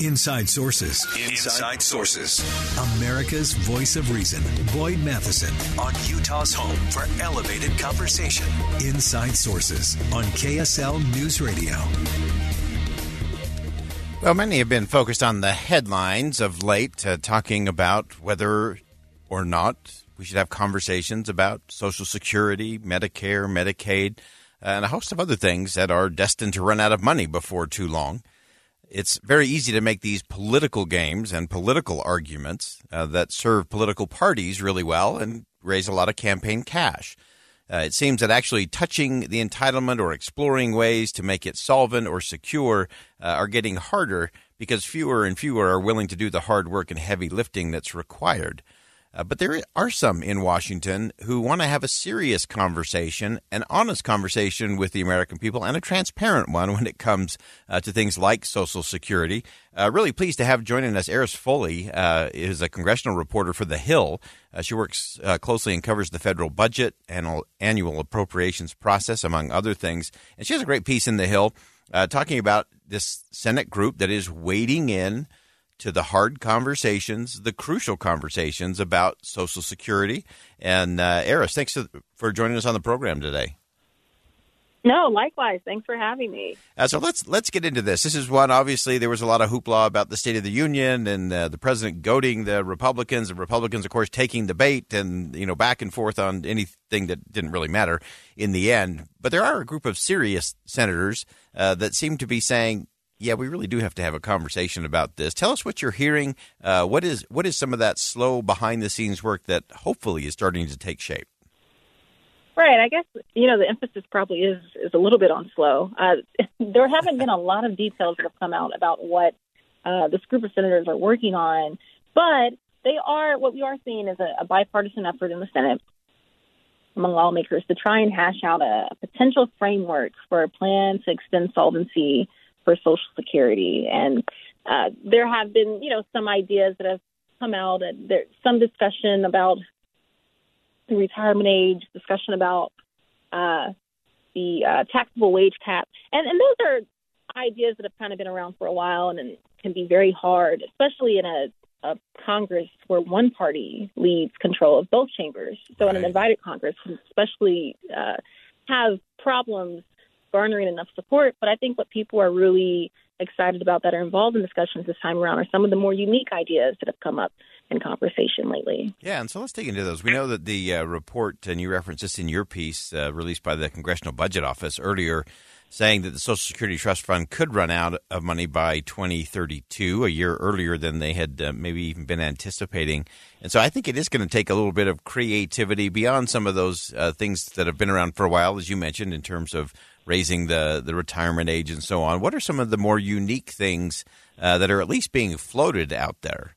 Inside Sources. Inside Sources. America's Voice of Reason. Boyd Matheson on Utah's home for elevated conversation. Inside Sources on KSL News Radio. Well, many have been focused on the headlines of late, uh, talking about whether or not we should have conversations about Social Security, Medicare, Medicaid, and a host of other things that are destined to run out of money before too long it's very easy to make these political games and political arguments uh, that serve political parties really well and raise a lot of campaign cash. Uh, it seems that actually touching the entitlement or exploring ways to make it solvent or secure uh, are getting harder because fewer and fewer are willing to do the hard work and heavy lifting that's required. Uh, but there are some in Washington who want to have a serious conversation, an honest conversation with the American people, and a transparent one when it comes uh, to things like Social Security. Uh, really pleased to have joining us Aris Folley, uh, is a congressional reporter for The Hill. Uh, she works uh, closely and covers the federal budget and annual appropriations process, among other things. And she has a great piece in The Hill talking about this Senate group that is wading in to the hard conversations, the crucial conversations about Social Security. And uh, Aris, thanks for joining us on the program today. No, likewise. Thanks for having me. Uh, so let's let's get into this. This is one. Obviously, there was a lot of hoopla about the State of the Union and uh, the president goading the Republicans, and Republicans, of course, taking the bait and you know back and forth on anything that didn't really matter in the end. But there are a group of serious senators uh, that seem to be saying, yeah, we really do have to have a conversation about this. Tell us what you're hearing. Uh, what is what is some of that slow behind the scenes work that hopefully is starting to take shape? Right. I guess you know the emphasis probably is is a little bit on slow. Uh, there haven't been a lot of details that have come out about what uh, this group of senators are working on, but they are what we are seeing is a, a bipartisan effort in the Senate among lawmakers to try and hash out a, a potential framework for a plan to extend solvency for Social Security. And uh, there have been, you know, some ideas that have come out. And there's some discussion about the retirement age, discussion about uh, the uh, taxable wage cap, and and those are ideas that have kind of been around for a while and, and can be very hard, especially in a, a Congress where one party leads control of both chambers. So right. in an divided Congress, especially uh, have problems garnering enough support. But I think what people are really excited about that are involved in discussions this time around are some of the more unique ideas that have come up in conversation lately. Yeah, and so let's dig into those. We know that the uh, report, and you referenced this in your piece uh, released by the Congressional Budget Office earlier, saying that the Social Security Trust Fund could run out of money by 2032, a year earlier than they had uh, maybe even been anticipating. And so I think it is going to take a little bit of creativity beyond some of those uh, things that have been around for a while, as you mentioned, in terms of raising the, the retirement age and so on. What are some of the more unique things uh, that are at least being floated out there?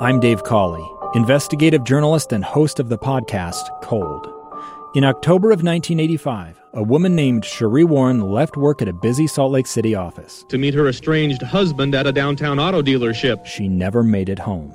I'm Dave Cawley, investigative journalist and host of the podcast Cold. In October of 1985, a woman named Sheree Warren left work at a busy Salt Lake City office. To meet her estranged husband at a downtown auto dealership. She never made it home.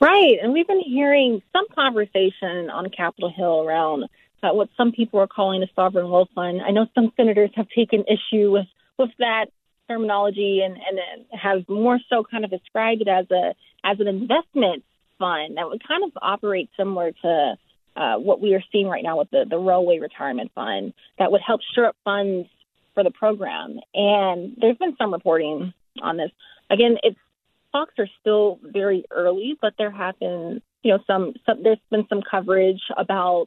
Right, and we've been hearing some conversation on Capitol Hill around uh, what some people are calling a sovereign wealth fund. I know some senators have taken issue with with that terminology and and have more so kind of described it as a as an investment fund that would kind of operate similar to uh, what we are seeing right now with the the railway retirement fund that would help shore up funds for the program. And there's been some reporting on this. Again, it's talks are still very early, but there have been, you know, some, some there's been some coverage about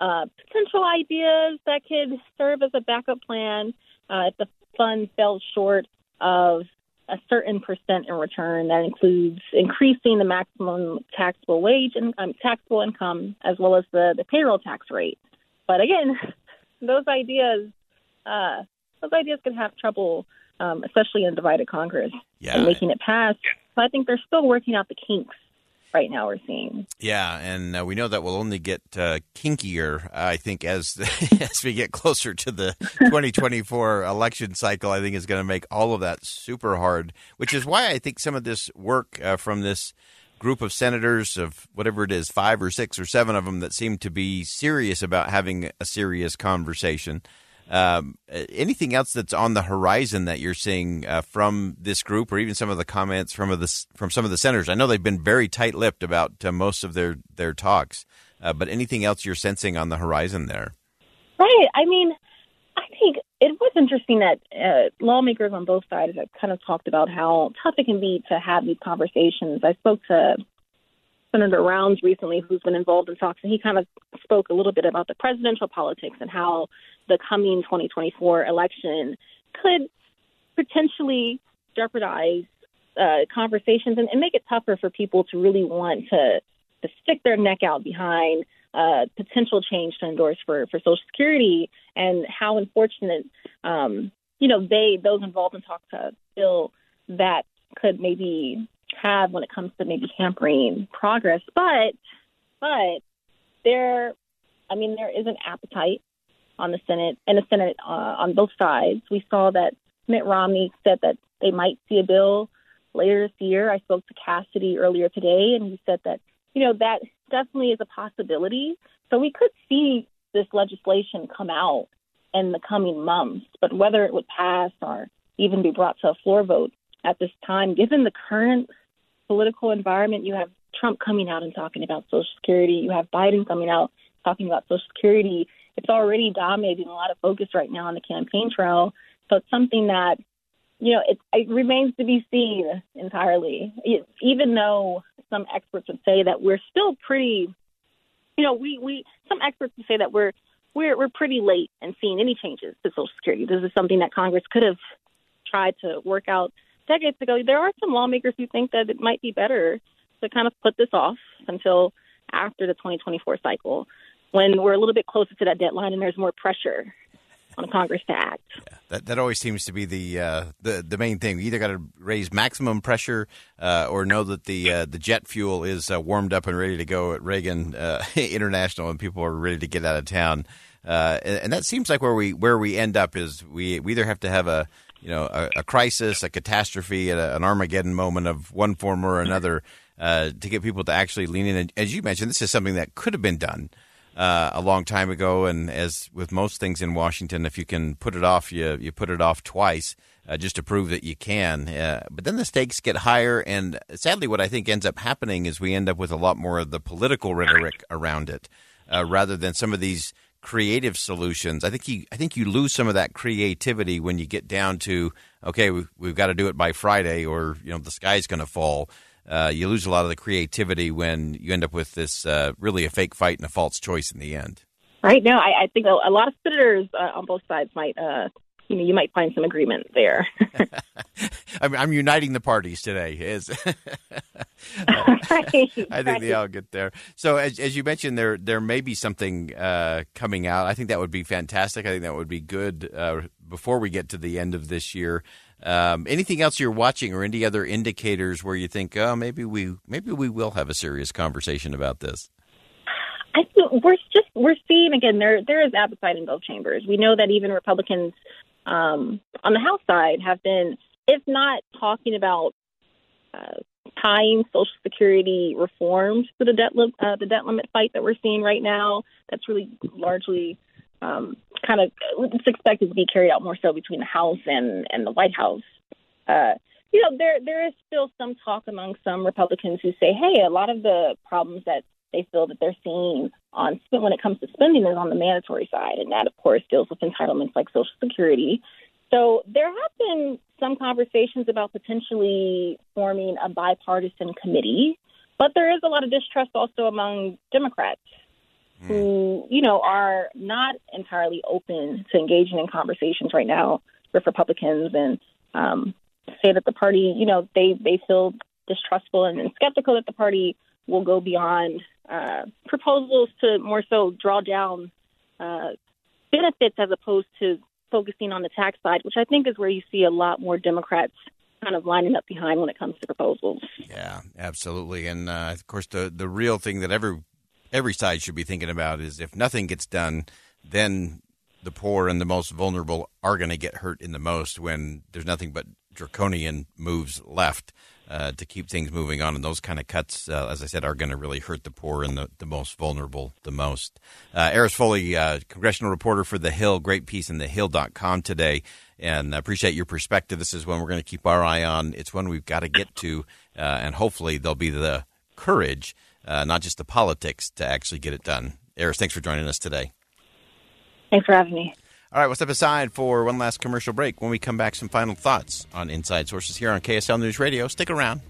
uh, potential ideas that could serve as a backup plan uh, if the fund fell short of a certain percent in return. That includes increasing the maximum taxable wage and um, taxable income as well as the, the payroll tax rate. But again, those ideas, uh, those ideas could have trouble um, especially in a divided Congress, yeah. and making it pass. So I think they're still working out the kinks right now. We're seeing. Yeah, and uh, we know that will only get uh, kinkier. I think as as we get closer to the 2024 election cycle, I think is going to make all of that super hard. Which is why I think some of this work uh, from this group of senators of whatever it is, five or six or seven of them that seem to be serious about having a serious conversation. Um, anything else that's on the horizon that you're seeing uh, from this group, or even some of the comments from the from some of the senators? I know they've been very tight-lipped about uh, most of their their talks, uh, but anything else you're sensing on the horizon there? Right. I mean, I think it was interesting that uh, lawmakers on both sides have kind of talked about how tough it can be to have these conversations. I spoke to Senator Rounds recently, who's been involved in talks, and he kind of spoke a little bit about the presidential politics and how the coming 2024 election could potentially jeopardize uh, conversations and, and, make it tougher for people to really want to to stick their neck out behind uh, potential change to endorse for for Social Security, and how unfortunate, um, you know, they those involved in talks feel that could maybe have when it comes to maybe hampering progress. But but there, I mean, there is an appetite on the Senate and the Senate uh, on both sides. We saw that Mitt Romney said that they might see a bill later this year. I spoke to Cassidy earlier today, and he said that you know that definitely is a possibility. So we could see this legislation come out in the coming months, but whether it would pass or even be brought to a floor vote at this time, given the current political environment, you have Trump coming out and talking about Social Security, you have Biden coming out talking about Social Security, it's already dominating a lot of focus right now on the campaign trail. So it's something that, you know, it, it remains to be seen entirely. It, even though some experts would say that we're still pretty, you know, we, we some experts would say that we're we're we're pretty late in seeing any changes to Social Security. This is something that Congress could have tried to work out decades ago. There are some lawmakers who think that it might be better to kind of put this off until after the 2024 cycle when we're a little bit closer to that deadline and there's more pressure on Congress to act. Yeah, that that always seems to be the uh, the the main thing. We either got to raise maximum pressure uh, or know that the uh, the jet fuel is uh, warmed up and ready to go at Reagan uh, International, and people are ready to get out of town. Uh, and, and, that seems like where we where we end up is we, we either have to have a you know a, a crisis, a catastrophe, a, an Armageddon moment of one form or another to get people to actually lean in. And as you mentioned, this is something that could have been done uh, a long time ago. And as with most things in Washington, if you can put it off, you you put it off twice. Uh, just to prove that you can. Uh, but then the stakes get higher, and sadly, what I think ends up happening is we end up with a lot more of the political rhetoric around it, uh, rather than some of these creative solutions. I think you I think you lose some of that creativity when you get down to okay, we've, we've got to do it by Friday, or you know the sky's going to fall uh, you lose a lot of the creativity when you end up with this uh, really a fake fight and a false choice in the end. Right. No, I, I think a lot of senators uh, on both sides might uh, you know, you might find some agreement there. I'm, I'm, uniting the parties today. Is right, I think right. they all get there. So, as, as, you mentioned, there there may be something uh, coming out. I think that would be fantastic. I think that would be good uh, before we get to the end of this year. Um, anything else you're watching, or any other indicators where you think, oh, maybe we maybe we will have a serious conversation about this? I think we're just we're seeing again there there is appetite in both chambers. We know that even Republicans um, on the House side have been, if not talking about uh, tying Social Security reforms to the debt li- uh, the debt limit fight that we're seeing right now. That's really largely um, kind of it's expected to be carried out more so between the House and and the White House. Uh, you know, there there is still some talk among some Republicans who say, hey, a lot of the problems that they feel that they're seeing on when it comes to spending is on the mandatory side, and that of course deals with entitlements like Social Security. So there have been some conversations about potentially forming a bipartisan committee, but there is a lot of distrust also among Democrats mm. who, you know, are not entirely open to engaging in conversations right now with Republicans and um, say that the party, you know, they they feel distrustful and, and skeptical that the party will go beyond uh, proposals to more so draw down uh, benefits as opposed to focusing on the tax side, which I think is where you see a lot more Democrats kind of lining up behind when it comes to proposals. Yeah, absolutely. And uh, of course, the the real thing that every every side should be thinking about is if nothing gets done, then the poor and the most vulnerable are going to get hurt in the most when there's nothing but draconian moves left uh, to keep things moving on. And those kind of cuts, uh, as I said, are going to really hurt the poor and the, the most vulnerable the most. Uh, Aris Folley, uh, congressional reporter for The Hill, great piece in thehill.com today. And I appreciate your perspective. This is one we're going to keep our eye on. It's one we've got to get to. Uh, and hopefully there'll be the courage, uh, not just the politics, to actually get it done. Aris, thanks for joining us today. Thanks for having me. All right, we'll step aside for one last commercial break. When we come back, some final thoughts on Inside Sources here on KSL News Radio. Stick around.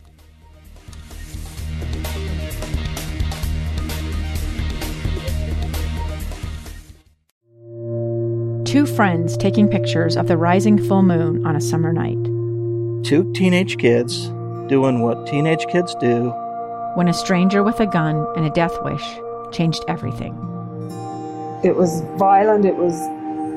Two friends taking pictures of the rising full moon on a summer night. Two teenage kids doing what teenage kids do. When a stranger with a gun and a death wish changed everything. It was violent, it was